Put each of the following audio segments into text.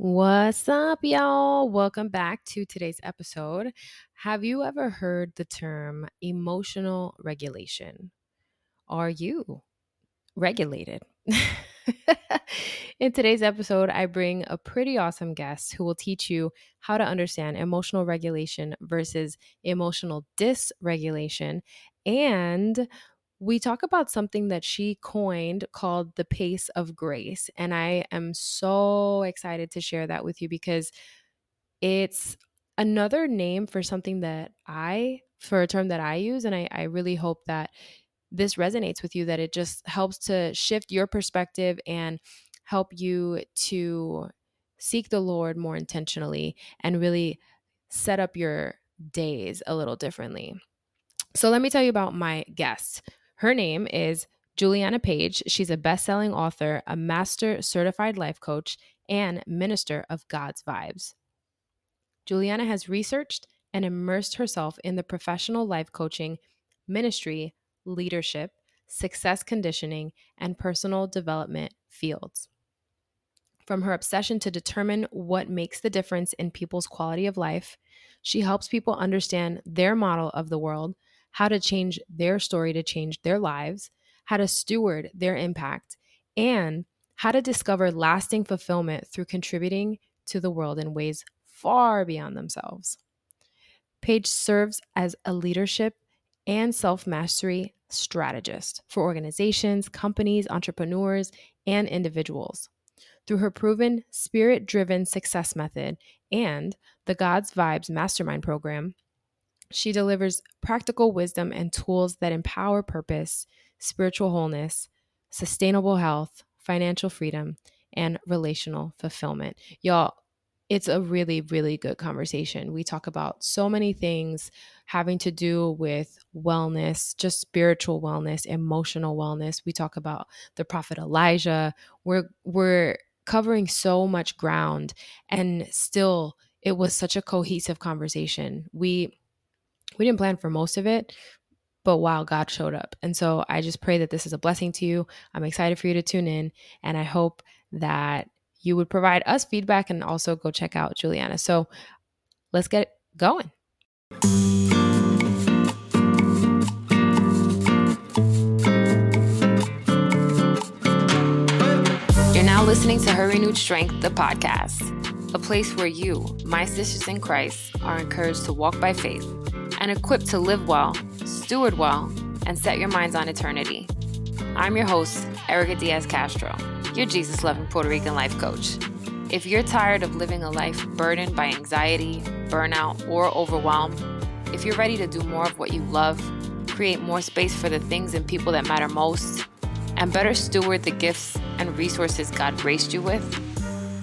What's up, y'all? Welcome back to today's episode. Have you ever heard the term emotional regulation? Are you regulated? In today's episode, I bring a pretty awesome guest who will teach you how to understand emotional regulation versus emotional dysregulation and we talk about something that she coined called the pace of grace. And I am so excited to share that with you because it's another name for something that I, for a term that I use. And I, I really hope that this resonates with you, that it just helps to shift your perspective and help you to seek the Lord more intentionally and really set up your days a little differently. So, let me tell you about my guest. Her name is Juliana Page. She's a best selling author, a master certified life coach, and minister of God's vibes. Juliana has researched and immersed herself in the professional life coaching, ministry, leadership, success conditioning, and personal development fields. From her obsession to determine what makes the difference in people's quality of life, she helps people understand their model of the world how to change their story to change their lives, how to steward their impact, and how to discover lasting fulfillment through contributing to the world in ways far beyond themselves. Page serves as a leadership and self mastery strategist for organizations, companies, entrepreneurs, and individuals. Through her proven spirit driven success method and the God's Vibes Mastermind program, she delivers practical wisdom and tools that empower purpose, spiritual wholeness, sustainable health, financial freedom, and relational fulfillment. Y'all, it's a really, really good conversation. We talk about so many things having to do with wellness, just spiritual wellness, emotional wellness. We talk about the prophet Elijah. We're we're covering so much ground and still it was such a cohesive conversation. We we didn't plan for most of it, but wow, God showed up. And so I just pray that this is a blessing to you. I'm excited for you to tune in, and I hope that you would provide us feedback and also go check out Juliana. So let's get going. You're now listening to Her Renewed Strength, the podcast, a place where you, my sisters in Christ, are encouraged to walk by faith and equipped to live well, steward well, and set your minds on eternity. I'm your host, Erica Diaz Castro, your Jesus loving Puerto Rican life coach. If you're tired of living a life burdened by anxiety, burnout, or overwhelm, if you're ready to do more of what you love, create more space for the things and people that matter most, and better steward the gifts and resources God graced you with,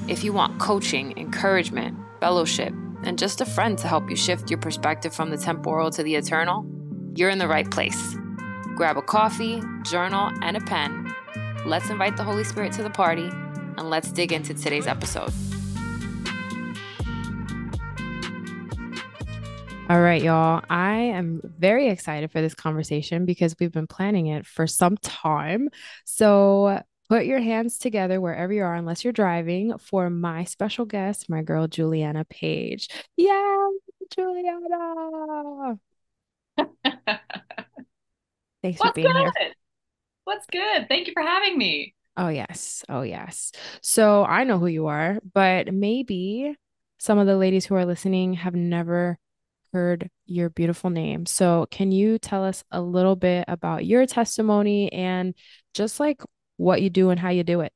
if you want coaching, encouragement, fellowship, and just a friend to help you shift your perspective from the temporal to the eternal, you're in the right place. Grab a coffee, journal, and a pen. Let's invite the Holy Spirit to the party, and let's dig into today's episode. All right, y'all. I am very excited for this conversation because we've been planning it for some time. So, Put your hands together wherever you are, unless you're driving, for my special guest, my girl Juliana Page. Yeah, Juliana. Thanks What's for being good? here. What's good? Thank you for having me. Oh, yes. Oh, yes. So I know who you are, but maybe some of the ladies who are listening have never heard your beautiful name. So, can you tell us a little bit about your testimony and just like what you do and how you do it.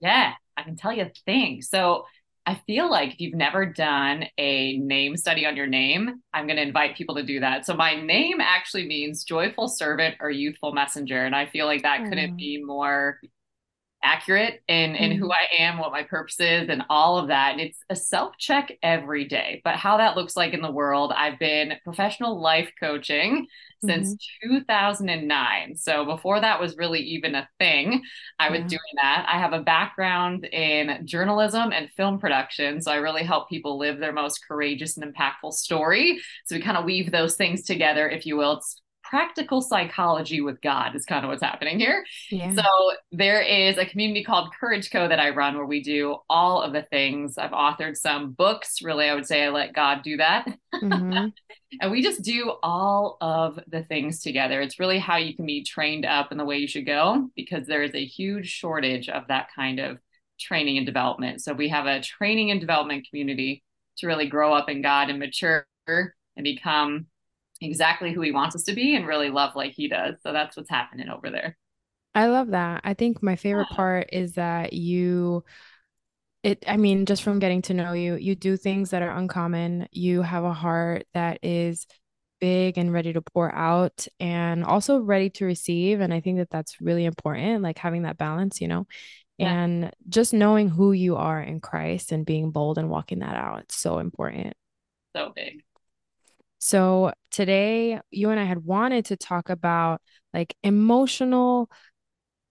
Yeah, I can tell you a thing. So I feel like if you've never done a name study on your name, I'm going to invite people to do that. So my name actually means joyful servant or youthful messenger. And I feel like that couldn't be more accurate in in mm-hmm. who I am, what my purpose is, and all of that. And it's a self check every day. But how that looks like in the world, I've been professional life coaching mm-hmm. since 2009. So before that was really even a thing, I was doing that. I have a background in journalism and film production, so I really help people live their most courageous and impactful story. So we kind of weave those things together, if you will. It's practical psychology with God is kind of what's happening here. Yeah. So there is a community called Courage Co that I run where we do all of the things. I've authored some books. Really, I would say I let God do that. Mm-hmm. and we just do all of the things together. It's really how you can be trained up in the way you should go because there is a huge shortage of that kind of training and development. So we have a training and development community to really grow up in God and mature and become exactly who he wants us to be and really love like he does. So that's what's happening over there. I love that. I think my favorite uh-huh. part is that you it I mean just from getting to know you, you do things that are uncommon. You have a heart that is big and ready to pour out and also ready to receive and I think that that's really important like having that balance, you know. Yeah. And just knowing who you are in Christ and being bold and walking that out, it's so important. So big. So today, you and I had wanted to talk about like emotional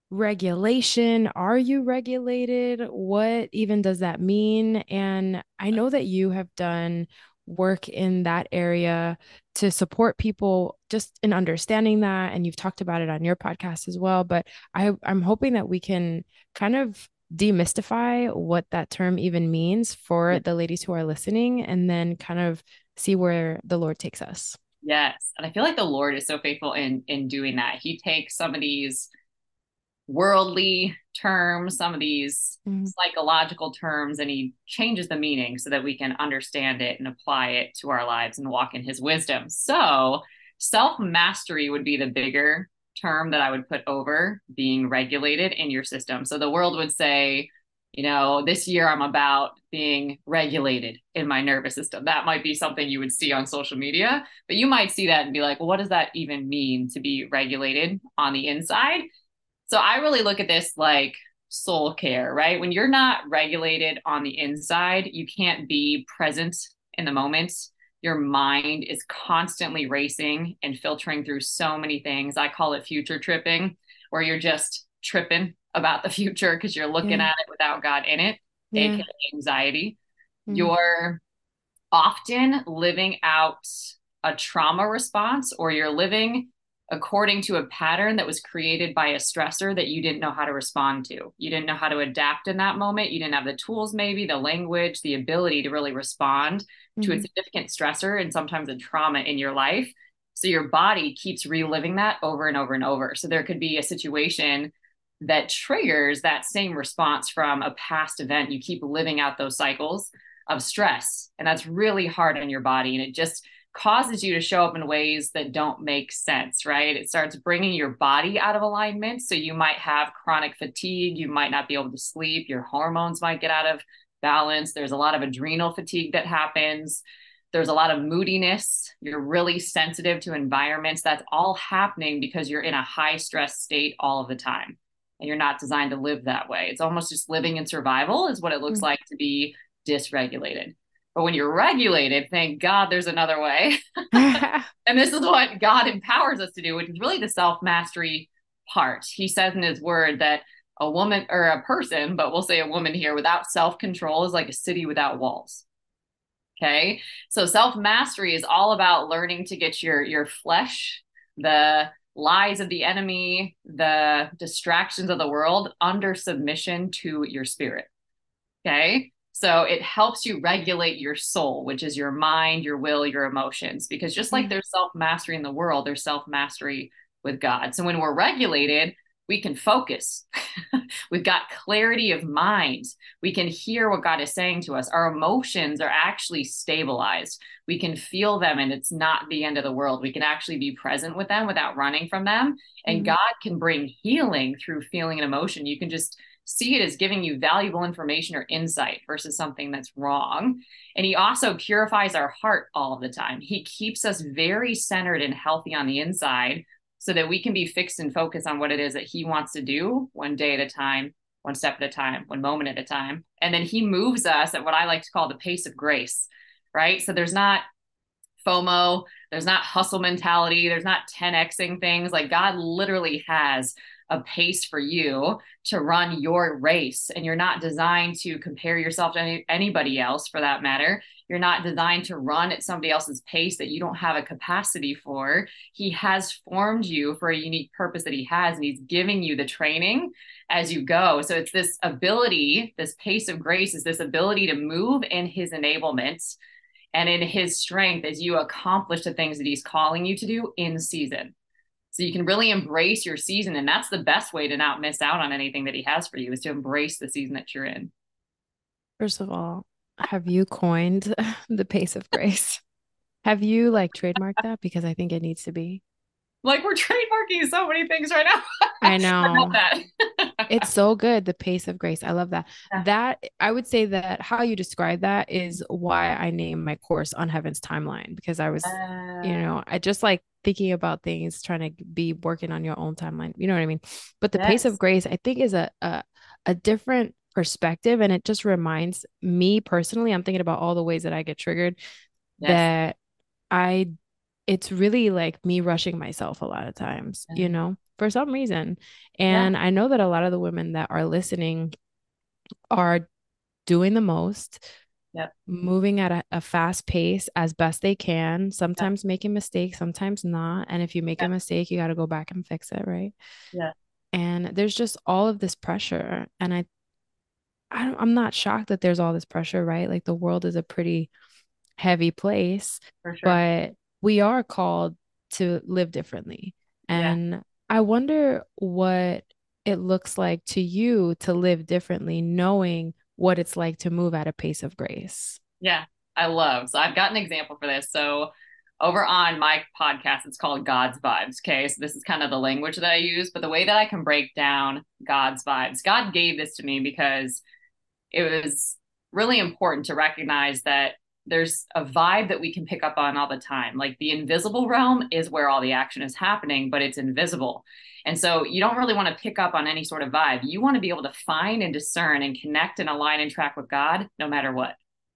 regulation. Are you regulated? What even does that mean? And I know that you have done work in that area to support people just in understanding that and you've talked about it on your podcast as well but i i'm hoping that we can kind of demystify what that term even means for the ladies who are listening and then kind of see where the Lord takes us. Yes. And I feel like the Lord is so faithful in in doing that. He takes some of these worldly terms, some of these mm-hmm. psychological terms, and he changes the meaning so that we can understand it and apply it to our lives and walk in his wisdom. So, self mastery would be the bigger term that I would put over being regulated in your system. So, the world would say, you know, this year I'm about being regulated in my nervous system. That might be something you would see on social media, but you might see that and be like, well, what does that even mean to be regulated on the inside? So I really look at this like soul care, right? When you're not regulated on the inside, you can't be present in the moment. Your mind is constantly racing and filtering through so many things. I call it future tripping, where you're just tripping about the future because you're looking yeah. at it without God in it, yeah. aka anxiety. Mm-hmm. You're often living out a trauma response or you're living according to a pattern that was created by a stressor that you didn't know how to respond to. You didn't know how to adapt in that moment. You didn't have the tools, maybe the language, the ability to really respond mm-hmm. to a mm-hmm. significant stressor and sometimes a trauma in your life. So your body keeps reliving that over and over and over. So there could be a situation that triggers that same response from a past event. You keep living out those cycles of stress, and that's really hard on your body. And it just causes you to show up in ways that don't make sense, right? It starts bringing your body out of alignment. So you might have chronic fatigue, you might not be able to sleep, your hormones might get out of balance. There's a lot of adrenal fatigue that happens. There's a lot of moodiness. You're really sensitive to environments. That's all happening because you're in a high stress state all of the time and you're not designed to live that way. It's almost just living in survival is what it looks mm-hmm. like to be dysregulated. But when you're regulated, thank God there's another way. and this is what God empowers us to do, which is really the self mastery part. He says in his word that a woman or a person, but we'll say a woman here without self control is like a city without walls. Okay. So self mastery is all about learning to get your, your flesh, the lies of the enemy, the distractions of the world under submission to your spirit. Okay. So it helps you regulate your soul, which is your mind, your will, your emotions, because just like mm-hmm. there's self mastery in the world, there's self mastery with God. So when we're regulated, we can focus. We've got clarity of mind. We can hear what God is saying to us. Our emotions are actually stabilized. We can feel them, and it's not the end of the world. We can actually be present with them without running from them. And mm-hmm. God can bring healing through feeling and emotion. You can just see it as giving you valuable information or insight versus something that's wrong. And He also purifies our heart all the time. He keeps us very centered and healthy on the inside so that we can be fixed and focused on what it is that he wants to do one day at a time, one step at a time, one moment at a time. And then he moves us at what I like to call the pace of grace, right? So there's not FOMO, there's not hustle mentality, there's not 10xing things. Like God literally has a pace for you to run your race. And you're not designed to compare yourself to any, anybody else for that matter. You're not designed to run at somebody else's pace that you don't have a capacity for. He has formed you for a unique purpose that he has, and he's giving you the training as you go. So it's this ability, this pace of grace is this ability to move in his enablement and in his strength as you accomplish the things that he's calling you to do in season. So you can really embrace your season. And that's the best way to not miss out on anything that he has for you is to embrace the season that you're in. First of all, have you coined the pace of grace? have you like trademarked that? Because I think it needs to be. Like we're trademarking so many things right now. I know. that it's so good. The pace of grace. I love that. Yeah. That I would say that how you describe that is why I named my course on heaven's timeline because I was, uh, you know, I just like thinking about things, trying to be working on your own timeline. You know what I mean? But the yes. pace of grace, I think, is a, a a different perspective, and it just reminds me personally. I'm thinking about all the ways that I get triggered. Yes. That I it's really like me rushing myself a lot of times, you know, for some reason. And yeah. I know that a lot of the women that are listening are doing the most, yep. moving at a, a, fast pace as best they can, sometimes yep. making mistakes, sometimes not. And if you make yep. a mistake, you got to go back and fix it, right? Yeah. And there's just all of this pressure. And I, I I'm not shocked that there's all this pressure, right? Like the world is a pretty heavy place, sure. but we are called to live differently. And yeah. I wonder what it looks like to you to live differently, knowing what it's like to move at a pace of grace. Yeah, I love. So I've got an example for this. So over on my podcast, it's called God's Vibes. Okay. So this is kind of the language that I use, but the way that I can break down God's vibes, God gave this to me because it was really important to recognize that there's a vibe that we can pick up on all the time. Like the invisible realm is where all the action is happening, but it's invisible. And so you don't really want to pick up on any sort of vibe. You want to be able to find and discern and connect and align and track with God no matter what.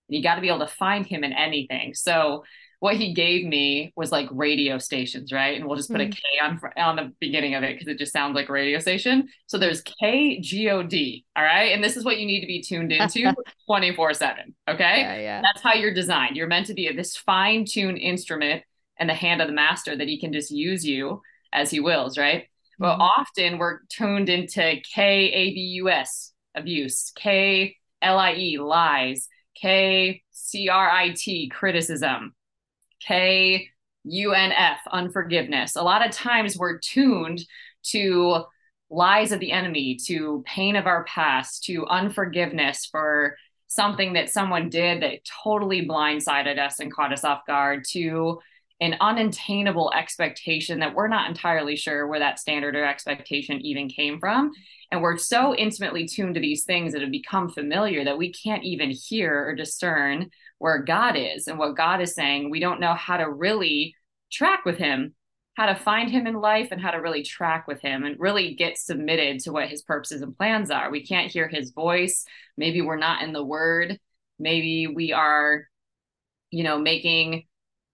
You got to be able to find him in anything. So what he gave me was like radio stations, right? And we'll just put mm-hmm. a K on on the beginning of it because it just sounds like a radio station. So there's K G O D, all right? And this is what you need to be tuned into 24/7, okay? Yeah, yeah. That's how you're designed. You're meant to be this fine-tuned instrument in the hand of the master that he can just use you as he wills, right? Mm-hmm. But often we're tuned into K A B U S, abuse, K L I E, lies, K C R I T, criticism K U N F, unforgiveness. A lot of times we're tuned to lies of the enemy, to pain of our past, to unforgiveness for something that someone did that totally blindsided us and caught us off guard, to an unattainable expectation that we're not entirely sure where that standard or expectation even came from. And we're so intimately tuned to these things that have become familiar that we can't even hear or discern where God is and what God is saying. We don't know how to really track with Him, how to find Him in life, and how to really track with Him and really get submitted to what His purposes and plans are. We can't hear His voice. Maybe we're not in the Word. Maybe we are, you know, making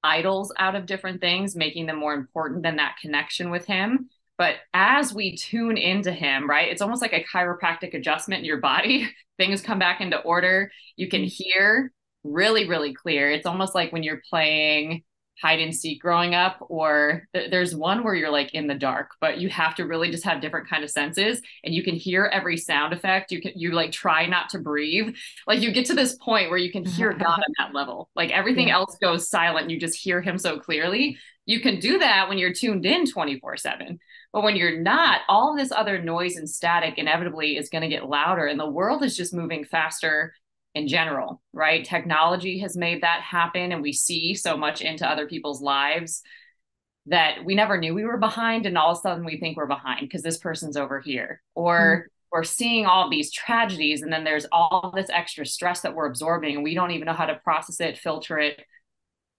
idols out of different things, making them more important than that connection with Him. But as we tune into him, right, it's almost like a chiropractic adjustment in your body. Things come back into order. You can hear really, really clear. It's almost like when you're playing hide and seek growing up or th- there's one where you're like in the dark but you have to really just have different kind of senses and you can hear every sound effect. You can you like try not to breathe. Like you get to this point where you can hear god on that level. Like everything yeah. else goes silent. You just hear him so clearly. You can do that when you're tuned in 24 7 but when you're not all this other noise and static inevitably is going to get louder and the world is just moving faster in general, right? Technology has made that happen, and we see so much into other people's lives that we never knew we were behind, and all of a sudden we think we're behind because this person's over here, or mm-hmm. we're seeing all these tragedies, and then there's all this extra stress that we're absorbing, and we don't even know how to process it, filter it,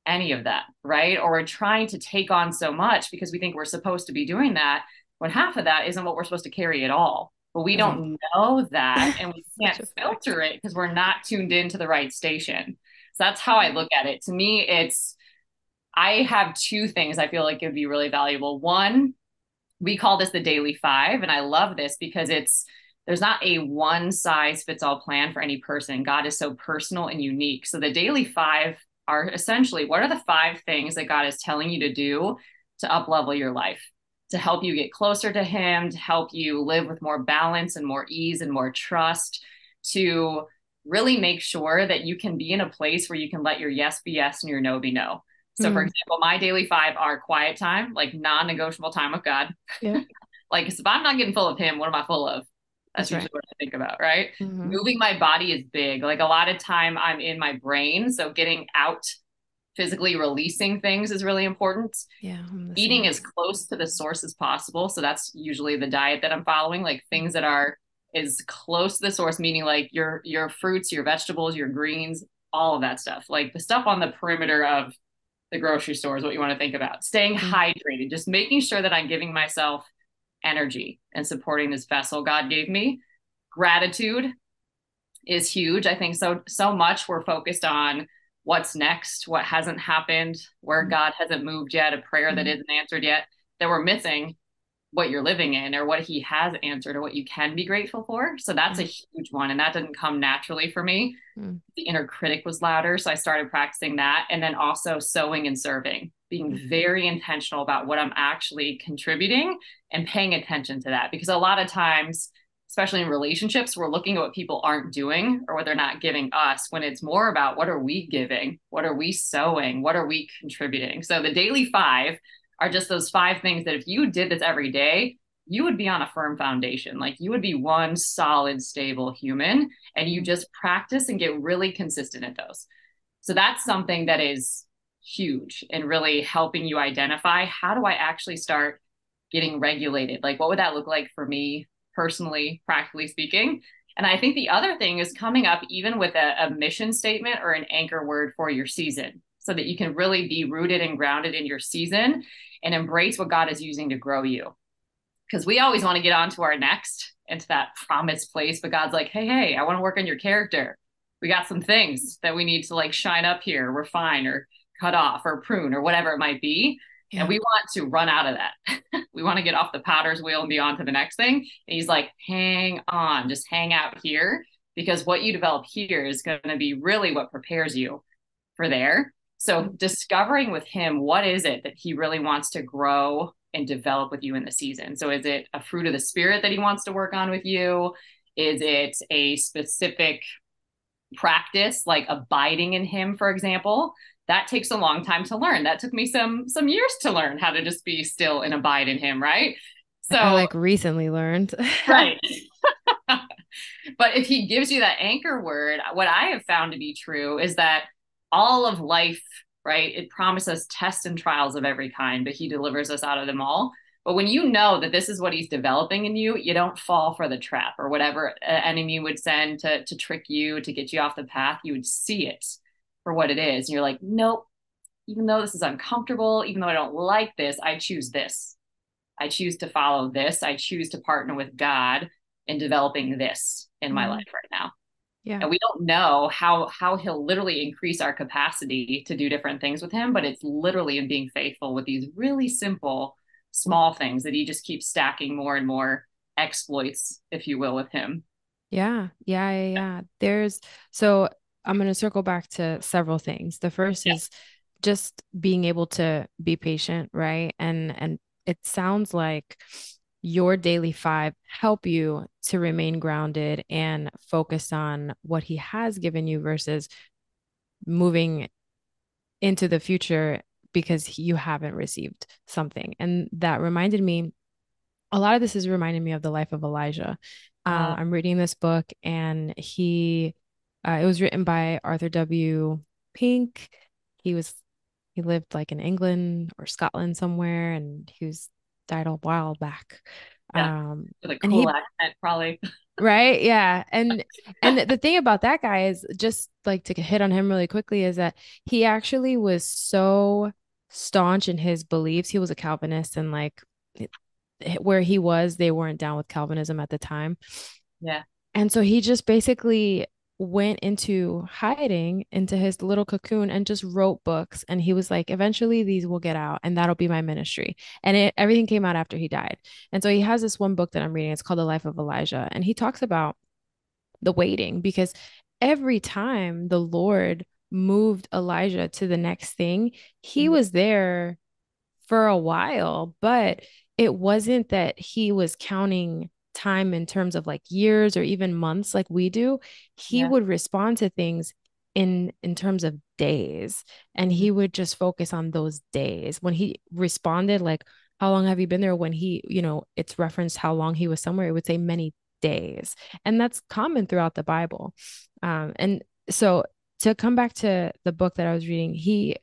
any of that, right? Or we're trying to take on so much because we think we're supposed to be doing that when half of that isn't what we're supposed to carry at all but we don't know that and we can't filter it because we're not tuned into the right station so that's how i look at it to me it's i have two things i feel like it would be really valuable one we call this the daily five. And I love this because it's, there's not a one size fits all plan for any person. God is so personal and unique. So the daily five are essentially what are the five things that God is telling you to do to up level your life, to help you get closer to Him, to help you live with more balance and more ease and more trust, to really make sure that you can be in a place where you can let your yes be yes and your no be no. So, mm for example, my daily five are quiet time, like non negotiable time with God. Yeah. like, if I'm not getting full of Him, what am I full of? That's, That's usually right. what I think about, right? Mm-hmm. Moving my body is big. Like, a lot of time I'm in my brain. So, getting out physically releasing things is really important. Yeah. Eating as close to the source as possible. So, that's usually the diet that I'm following, like things that are as close to the source, meaning like your your fruits, your vegetables, your greens, all of that stuff. Like the stuff on the perimeter of the grocery store is what you want to think about. Staying mm-hmm. hydrated, just making sure that I'm giving myself energy and supporting this vessel God gave me. Gratitude is huge. I think so so much we're focused on what's next, what hasn't happened, where mm-hmm. God hasn't moved yet, a prayer mm-hmm. that isn't answered yet, that we're missing what you're living in or what he has answered or what you can be grateful for. So that's mm-hmm. a huge one. And that didn't come naturally for me. Mm-hmm. The inner critic was louder. So I started practicing that. And then also sowing and serving, being mm-hmm. very intentional about what I'm actually contributing and paying attention to that. Because a lot of times, especially in relationships, we're looking at what people aren't doing or what they're not giving us when it's more about what are we giving? What are we sowing? What are we contributing? So the daily five are just those five things that if you did this every day, you would be on a firm foundation. Like you would be one solid, stable human, and you just practice and get really consistent at those. So that's something that is huge and really helping you identify how do I actually start getting regulated? Like, what would that look like for me personally, practically speaking? And I think the other thing is coming up even with a, a mission statement or an anchor word for your season so that you can really be rooted and grounded in your season and embrace what God is using to grow you. Because we always want to get on to our next into that promised place, but God's like, hey, hey, I want to work on your character. We got some things that we need to like shine up here, refine or cut off or prune or whatever it might be. Yeah. And we want to run out of that. we want to get off the potter's wheel and be on to the next thing. And he's like, hang on, just hang out here because what you develop here is going to be really what prepares you for there. So mm-hmm. discovering with him what is it that he really wants to grow and develop with you in the season. So is it a fruit of the spirit that he wants to work on with you? Is it a specific practice like abiding in him for example? That takes a long time to learn. That took me some some years to learn how to just be still and abide in him, right? So I like recently learned. right. but if he gives you that anchor word, what I have found to be true is that all of life, right? It promises tests and trials of every kind, but he delivers us out of them all. But when you know that this is what he's developing in you, you don't fall for the trap or whatever enemy would send to, to trick you, to get you off the path. You would see it for what it is. And you're like, nope, even though this is uncomfortable, even though I don't like this, I choose this. I choose to follow this. I choose to partner with God in developing this in my mm-hmm. life right now. Yeah. And we don't know how how he'll literally increase our capacity to do different things with him, but it's literally in being faithful with these really simple small things that he just keeps stacking more and more exploits, if you will, with him. Yeah. Yeah, yeah, yeah. There's so I'm going to circle back to several things. The first yeah. is just being able to be patient, right? And and it sounds like your daily five help you to remain grounded and focus on what he has given you versus moving into the future because you haven't received something. And that reminded me, a lot of this is reminding me of the life of Elijah. Uh, I'm reading this book and he, uh, it was written by Arthur W. Pink. He was, he lived like in England or Scotland somewhere and he was died a while back. Yeah. Um, With a cool he, accent, probably. right. Yeah. And and the, the thing about that guy is just like to hit on him really quickly is that he actually was so staunch in his beliefs. He was a Calvinist and like where he was, they weren't down with Calvinism at the time. Yeah. And so he just basically went into hiding into his little cocoon and just wrote books and he was like eventually these will get out and that'll be my ministry. And it everything came out after he died. And so he has this one book that i'm reading. It's called the life of elijah and he talks about the waiting because every time the lord moved elijah to the next thing he Mhm. was there for a while, but it wasn't that he was counting time in terms of like years or even months like we do. He Yeah. would respond to things in in terms of days and he would just focus on those days. When he responded like how long have you been there when he, you know, it's referenced how long he was somewhere, it would say many days. And that's common throughout the Bible. Um and so to come back to the book that I was reading, he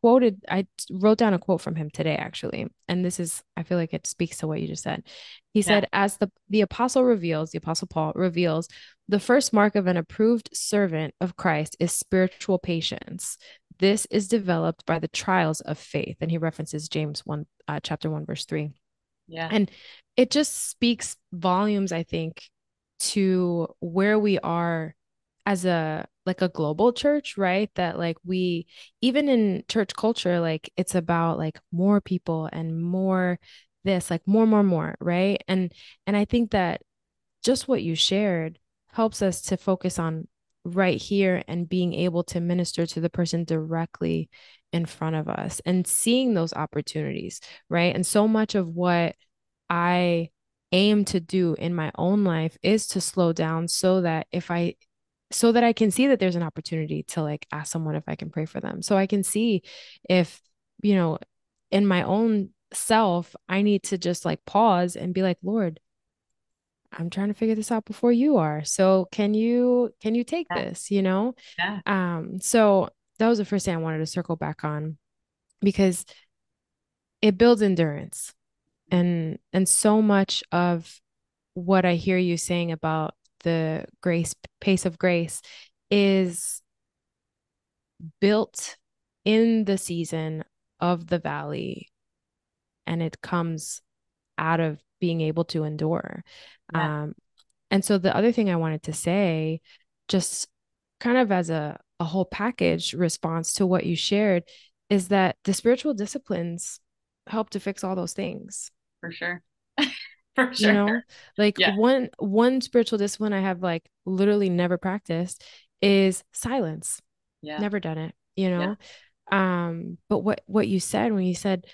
quoted, I wrote down a quote from him today, actually. And this is, I feel like it speaks to what you just said. He Yeah. said, as the, the apostle reveals, the apostle Paul reveals, the first mark of an approved servant of Christ is spiritual patience. This is developed by the trials of faith. And he references James 1, uh, chapter 1, verse 3. Yeah. And it just speaks volumes, I think, to where we are as a like a global church, right? That like we even in church culture, like it's about like more people and more this, like more, more, more, right? And and I think that just what you shared helps us to focus on right here and being able to minister to the person directly in front of us and seeing those opportunities, right? And so much of what I aim to do in my own life is to slow down so that if I so that I can see that there's an opportunity to like ask someone if I can pray for them. So I can see if, you know, in my own self, I need to just like pause and be like, Lord, I'm trying to figure this out before you are. So can you can you take Yeah. this, you know? Yeah. Um, so that was the first thing I wanted to circle back on because it builds endurance. And and so much of what I hear you saying about the grace pace of grace is built in the season of the valley and it comes out of being able to endure. Yeah. Um, and so the other thing I wanted to say, just kind of as a, a whole package response to what you shared, is that the spiritual disciplines help to fix all those things. For sure. For You sure. know, like Yeah. one one spiritual discipline I have like literally never practiced is silence. Yeah. Never done it, you Yeah. know? Um, but what what you said when you said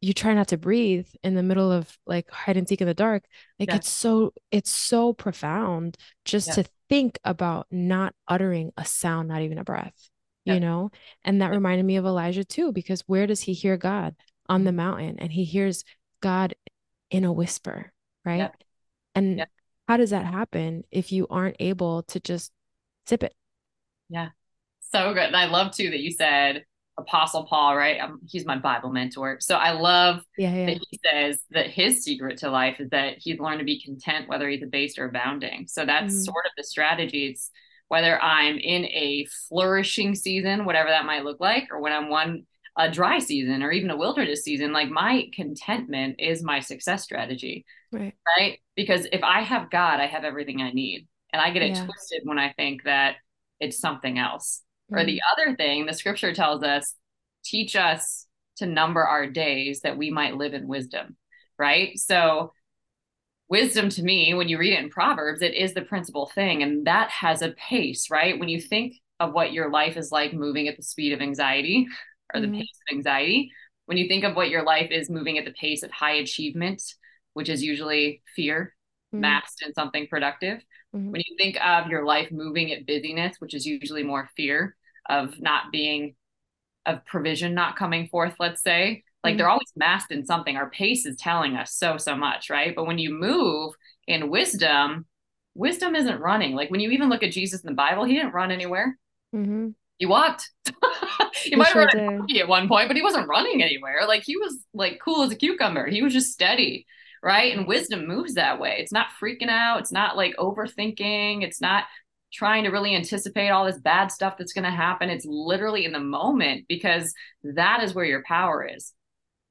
you try not to breathe in the middle of like hide and seek in the dark, like Yeah. it's so it's so profound just Yeah. to think about not uttering a sound, not even a breath, you Yeah. know? And that Yeah. reminded me of Elijah too, because where does he hear God? On the Mhm. mountain, and he hears God in a whisper, right? Yeah. And Yeah. how does that happen if you aren't able to just sip it? Yeah. So good. And I love too that you said Apostle Paul, right? Um, he's my Bible mentor. So I love Yeah, yeah. that he says that his secret to life is that he's learned to be content whether he's abased or abounding. So that's Mhm. sort of the strategy. It's whether I'm in a flourishing season, whatever that might look like, or when I'm one a dry season or even a wilderness season, like my contentment is my success strategy, Right. right? Because if I have God, I have everything I need. And I get it Yeah. twisted when I think that it's something else. Or Mhm. the other thing, the scripture tells us, teach us to number our days that we might live in wisdom, right? So, wisdom to me, when you read it in Proverbs, it is the principal thing. And that has a pace, right? When you think of what your life is like moving at the speed of anxiety or the Mhm. pace of anxiety, when you think of what your life is moving at the pace of high achievement, which is usually fear Mhm. masked in something productive, Mhm. when you think of your life moving at busyness, which is usually more fear of not being, of provision not coming forth, let's say, like they're always masked in something. Our pace is telling us so, so much, right? But when you move in wisdom, wisdom isn't running. Like when you even look at Jesus in the Bible, he didn't run anywhere. Mhm. He walked. he He might have run at one point, but he wasn't running anywhere. Like he was like cool as a cucumber. He was just steady, right? And wisdom moves that way. It's not freaking out. It's not like overthinking. It's not trying to really anticipate all this bad stuff that's going to happen. It's literally in the moment because that is where your power is.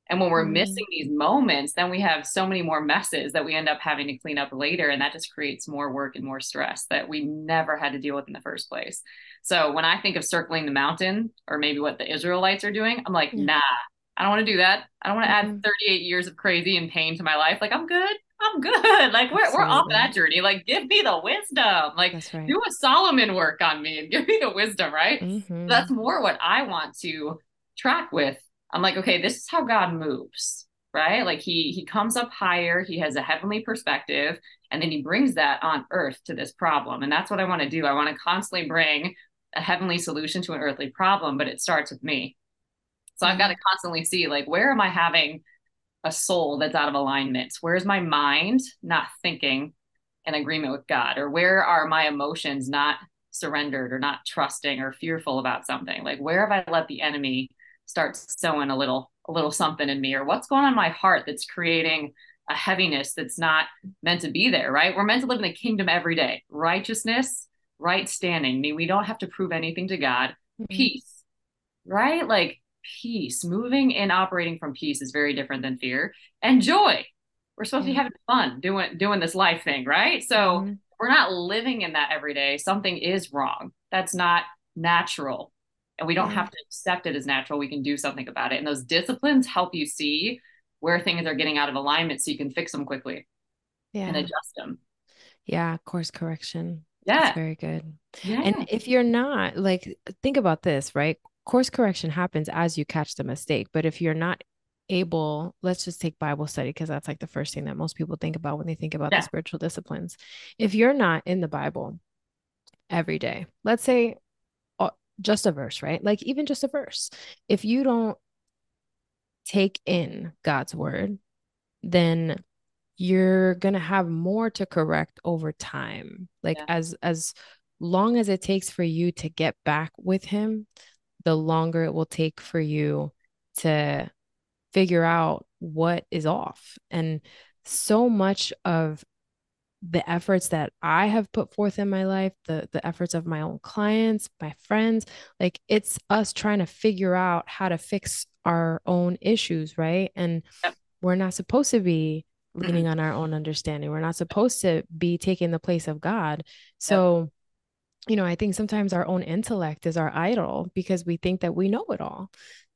And when we're mm-hmm. missing these moments, then we have so many more messes that we end up having to clean up later. And that just creates more work and more stress that we never had to deal with in the first place. So when I think of circling the mountain or maybe what the Israelites are doing, I'm like, nah, I don't want to do that. I don't want to mm-hmm. add 38 years of crazy and pain to my life. Like I'm good. I'm good. Like we're, we're off that journey. Like give me the wisdom. Like right. do a Solomon work on me and give me the wisdom, right? Mm-hmm. That's more what I want to track with I'm like, okay, this is how God moves, right? Like he he comes up higher, he has a heavenly perspective, and then he brings that on earth to this problem. And that's what I want to do. I want to constantly bring a heavenly solution to an earthly problem, but it starts with me. So I've mm-hmm. got to constantly see like where am I having a soul that's out of alignment? Where's my mind not thinking in agreement with God? Or where are my emotions not surrendered or not trusting or fearful about something? Like where have I let the enemy start sowing a little a little something in me or what's going on in my heart that's creating a heaviness that's not meant to be there right we're meant to live in the kingdom every day righteousness right standing. I mean we don't have to prove anything to god. Mm-hmm. peace right? Like peace moving and operating from peace is very different than fear. And joy. We're supposed to be having fun doing doing this life thing right? So mm-hmm. we're not living in that every day. Something is wrong. That's not natural. And we don't have to accept it as natural. We can do something about it. And those disciplines help you see where things are getting out of alignment so you can fix them quickly yeah. and adjust them. Yeah course correction yeah That's very good yeah. and if you're not like think about this right course correction happens as you catch the mistake but if you're not able let's just take bible study because that's like the first thing that most people think about when they think about yeah. the spiritual disciplines if you're not in the bible every day let's say uh, just a verse, right? Like even just a verse. If you don't take in God's word, then you're going to have more to correct over time. Like yeah. as as long as it takes for you to get back with him, the longer it will take for you to figure out what is off. And so much of the efforts that I have put forth in my life, the the efforts of my own clients, my friends, like it's us trying to figure out how to fix our own issues, right? And yep. we're not supposed to be leaning mm-hmm. on our own understanding. We're not supposed to be taking the place of God. So, you know, I think sometimes our own intellect is our idol because we think that we know it all.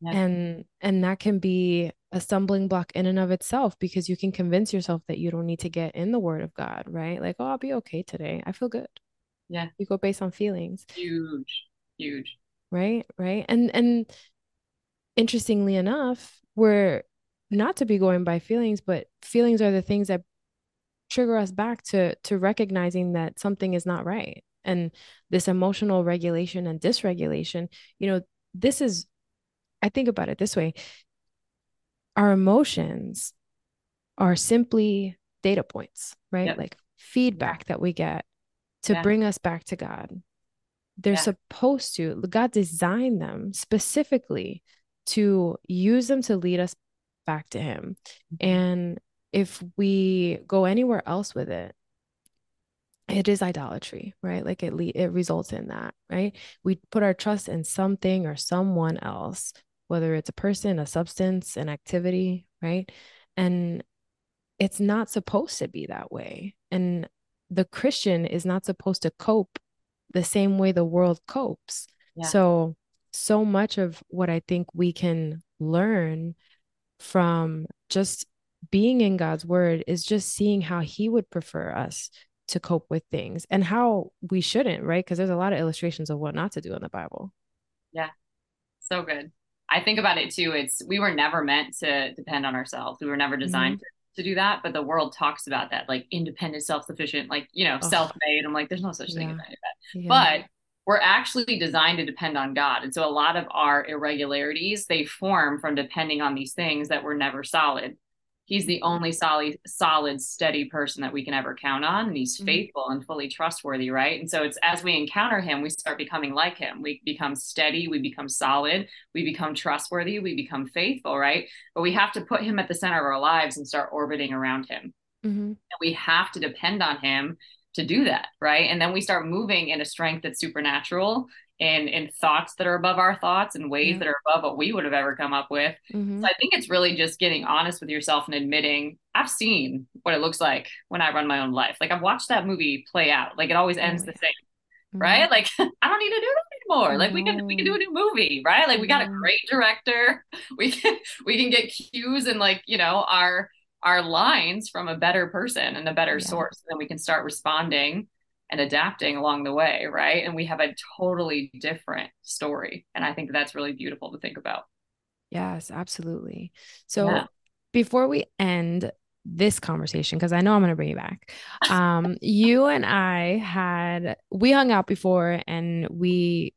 And and that can be a stumbling block in and of itself because you can convince yourself that you don't need to get in the word of God, right? Like, oh, I'll be okay today. I feel good. Yeah. You go based on feelings. Huge, huge. Right, right. And and interestingly enough, we're not to be going by feelings, but feelings are the things that trigger us back to to recognizing that something is not right. And this emotional regulation and dysregulation, you know, this is I think about it this way our emotions are simply data points, right? Yep. Like feedback that we get to yeah. bring us back to God. They're yeah. supposed to, God designed them specifically to use them to lead us back to Him. Mm-hmm. And if we go anywhere else with it, it is idolatry, right? Like it le- it results in that, right? We put our trust in something or someone else whether it's a person, a substance, an activity, right? And it's not supposed to be that way. And the Christian is not supposed to cope the same way the world copes. Yeah. So, so much of what I think we can learn from just being in God's word is just seeing how He would prefer us to cope with things and how we shouldn't, right? Because there's a lot of illustrations of what not to do in the Bible. Yeah. So good. I think about it too. It's we were never meant to depend on ourselves. We were never designed mm-hmm. to, to, do that. But the world talks about that, like independent, self-sufficient, like you know, oh. self-made. I'm like, there's no such yeah. thing as that. Yeah. But we're actually designed to depend on God. And so a lot of our irregularities, they form from depending on these things that were never solid he's the only solid solid steady person that we can ever count on and he's mm-hmm. faithful and fully trustworthy right and so it's as we encounter him we start becoming like him we become steady we become solid we become trustworthy we become faithful right but we have to put him at the center of our lives and start orbiting around him mm-hmm. and we have to depend on him to do that right and then we start moving in a strength that's supernatural and in thoughts that are above our thoughts and ways Yeah. that are above what we would have ever come up with. Mm-hmm. So I think it's really just getting honest with yourself and admitting I've seen what it looks like when I run my own life. Like I've watched that movie play out. Like it always ends Oh, the yeah. same, Mhm. right? Like I don't need to do that anymore. Like we can we can do a new movie, right? Like we got a great director. We can we can get cues and like, you know, our our lines from a better person and a better Yeah. source. And then we can start responding and adapting along the way, right? And we have a totally different story. And I think that's really beautiful to think about. Yes, absolutely. So Yeah. before we end this conversation, because I know I'm going to bring you back, um, you and I had we hung out before and we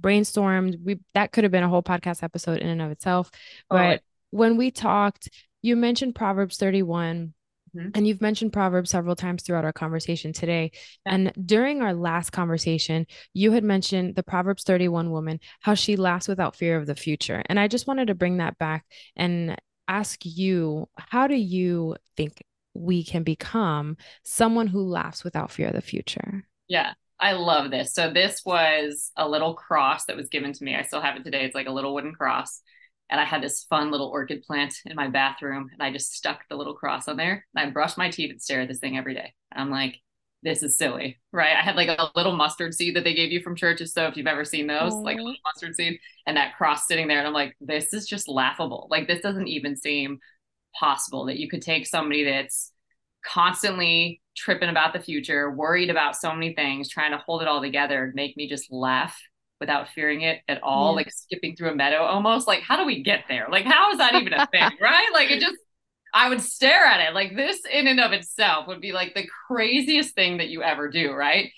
brainstormed. We that could have been a whole podcast episode in and of itself. But when we talked, you mentioned Proverbs 31. Mhm. And you've mentioned Proverbs several times throughout our conversation today. Yeah. And during our last conversation, you had mentioned the Proverbs 31 woman, how she laughs without fear of the future. And I just wanted to bring that back and ask you, how do you think we can become someone who laughs without fear of the future? Yeah, I love this. So this was a little cross that was given to me. I still have it today. It's like a little wooden cross. And I had this fun little orchid plant in my bathroom, and I just stuck the little cross on there. And I brushed my teeth and stare at this thing every day. And I'm like, this is silly, right? I had like a little mustard seed that they gave you from churches. So if you've ever seen those, like a little mustard seed, and that cross sitting there, and I'm like, this is just laughable. Like this doesn't even seem possible that you could take somebody that's constantly tripping about the future, worried about so many things, trying to hold it all together, make me just laugh without fearing it at all, Yeah. like skipping through a meadow almost. Like, how do we get there? Like, how is that even a thing, right? Like, it just, I would stare at it. Like, this in and of itself would be like the craziest thing that you ever do, right?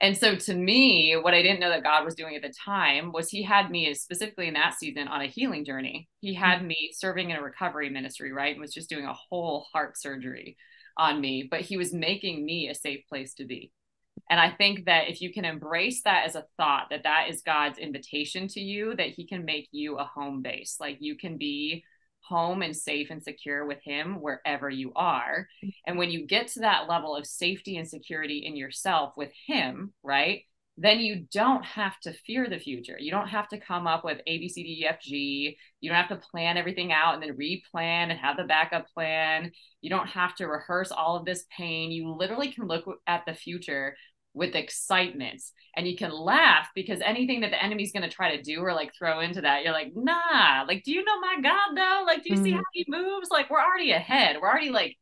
And so to me, what I didn't know that God was doing at the time was he had me specifically in that season on a healing journey. He had mm. me serving in a recovery ministry, right? And was just doing a whole heart surgery on me, but he was making me a safe place to be. And I think that if you can embrace that as a thought, that that is God's invitation to you, that he can make you a home base. Like you can be home and safe and secure with him wherever you are. And when you get to that level of safety and security in yourself with him, right? Then you don't have to fear the future. You don't have to come up with A, B, C, D, E, F, G. You don't have to plan everything out and then replan and have the backup plan. You don't have to rehearse all of this pain. You literally can look at the future with excitement and you can laugh because anything that the enemy's going to try to do or like throw into that you're like nah like do you know my god though like do you see Mhm. how he moves like we're already ahead we're already like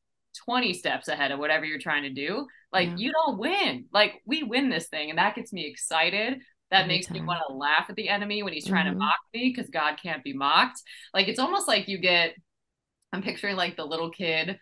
20 steps ahead of whatever you're trying to do like Yeah. you don't win. Like we win this thing and that gets me excited. That Every makes me want to laugh at the enemy when he's trying Mhm. to mock me because god can't be mocked. Like it's almost like you get i'm picturing like the little kid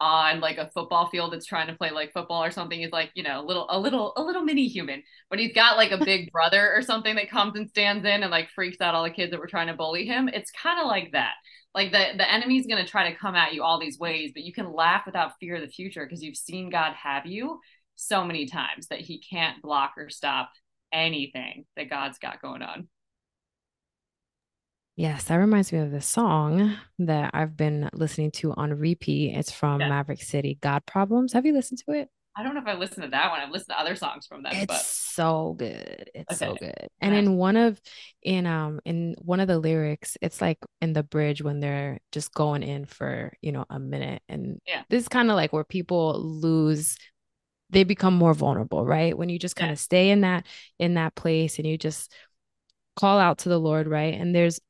on like a football field that's trying to play like football or something. He's like you know a little a little a little mini human but he's got like a big brother or something that comes and stands in and like freaks out all the kids that were trying to bully him. It's kind of like that like the the enemy's going to try to come at you all these ways but you can laugh without fear of the future because you've seen god have you so many times that he can't block or stop anything that god's got going on Yes, that reminds me of the song that I've been listening to on repeat. It's from Yeah. Maverick City, God Problems. Have you listened to it? I don't know if i listened to that one i've listened to other songs from them It's but so good. It's so good. And in one of in um in one of the lyrics, it's like in the bridge when they're just going in for, you know, a minute. And Yeah. this is kind of like where people lose they become more vulnerable, right? When you just kind Yeah. of stay in that in that place and you just call out to the Lord, right? And there's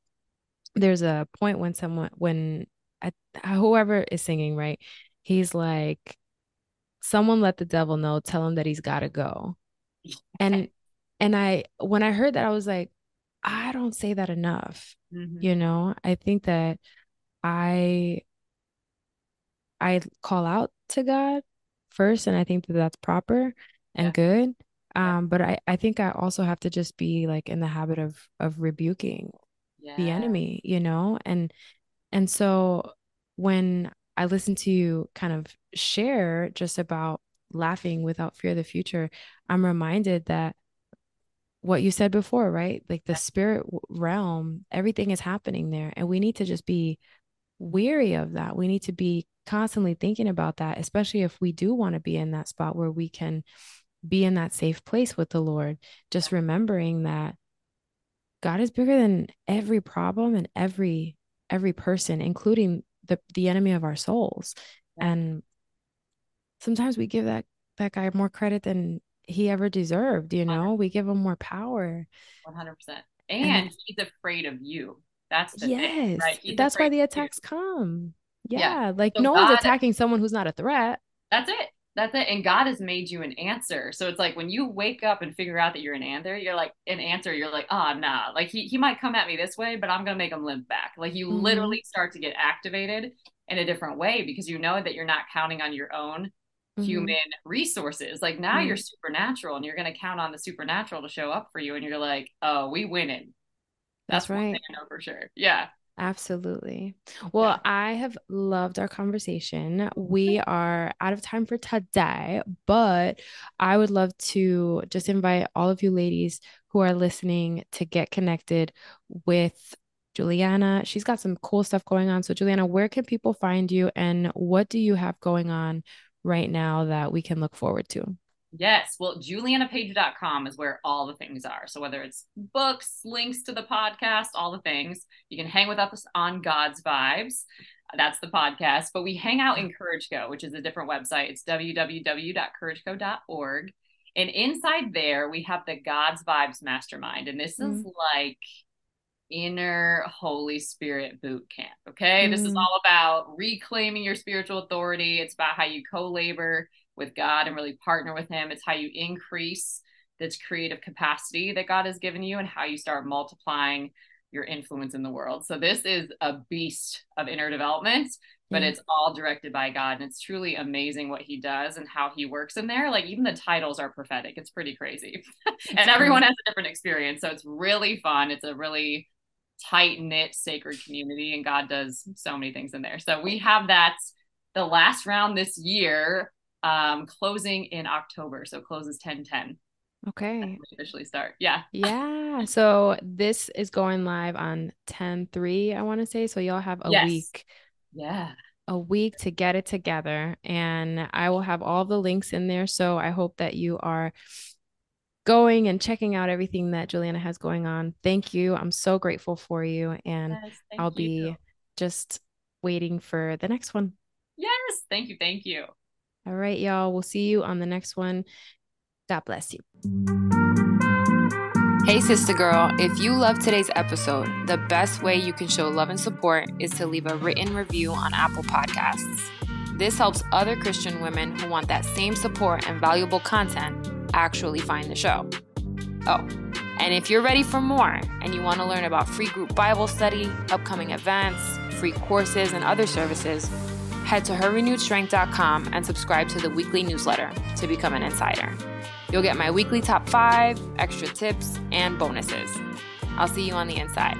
there's a point when someone when I, whoever is singing, right? He's like someone let the devil know, tell him that he's got to go. And and I when I heard that I was like I don't say that enough. Mhm. You know, I think that I I call out to God first and I think that that's proper and Yeah. good. Yeah. Um but I I think I also have to just be like in the habit of of rebuking the enemy, you know? And and so when I listen to you kind of share just about laughing without fear of the future, I'm reminded that what you said before, right? Like the spirit realm, everything is happening there. And we need to just be weary of that. We need to be constantly thinking about that, especially if we do want to be in that spot where we can be in that safe place with the Lord. Just remembering that God is bigger than every problem and every every person, including the the enemy of our souls. And sometimes we give that that guy more credit than he ever deserved, you know? 100%. We give him more power. 100%. And, and he's afraid of you. That's the yes, thing, right? That's why the attacks come. Yeah, yeah. like so no God, one's attacking someone who's not a threat. That's it. That's it. And God has made you an answer. So it's like when you wake up and figure out that you're an answer, you're like an answer. You're like, oh nah. Like he he might come at me this way, but I'm gonna make him limp back. Like you mm-hmm. literally start to get activated in a different way because you know that you're not counting on your own mm-hmm. human resources. Like now mm-hmm. you're supernatural and you're gonna count on the supernatural to show up for you. And you're like, oh, we winning. That's, That's right. I know for sure. Yeah. Absolutely. Well, yeah. I have loved our conversation. We are out of time for today, but I would love to just invite all of you ladies who are listening to get connected with Juliana. She's got some cool stuff going on. So, Juliana, where can people find you and what do you have going on right now that we can look forward to? Yes. Well, julianapage.com is where all the things are. So whether it's books, links to the podcast, all the things, you can hang with us on God's Vibes. That's the podcast. But we hang out in Courage Co, which is a different website. It's www.courageco.org. And inside there, we have the God's Vibes Mastermind. And this mm-hmm. is like inner Holy Spirit boot camp. Okay. Mm-hmm. This is mm. all about reclaiming your spiritual authority. It's about how you co labor with God and really partner with Him. It's how you increase this creative capacity that God has given you and how you start multiplying your influence in the world. So, this is a beast of inner development, but mm. it's all directed by God. And it's truly amazing what He does and how He works in there. Like, even the titles are prophetic. It's pretty crazy. and everyone has a different experience. So, it's really fun. It's a really tight knit sacred community, and God does so many things in there. So, we have that the last round this year um, closing in October. So closes 10 10. Okay. officially start. Yeah. Yeah. So this is going live on 10 3, I want to say. So y'all have a yes. week. Yeah. A week to get it together. And I will have all the links in there. So I hope that you are going and checking out everything that Juliana has going on. Thank you. I'm so grateful for you. And yes, I'll be just waiting for the next one. Yes. Thank you. Thank you. All right, y'all. We'll see you on the next one. God bless you. Hey, sister girl. If you love today's episode, the best way you can show love and support is to leave a written review on Apple Podcasts. This helps other Christian women who want that same support and valuable content actually find the show. Oh, and if you're ready for more and you want to learn about free group Bible study, upcoming events, free courses, and other services, head to herrenewedstrength.com and subscribe to the weekly newsletter to become an insider. You'll get my weekly top five, extra tips, and bonuses. I'll see you on the inside.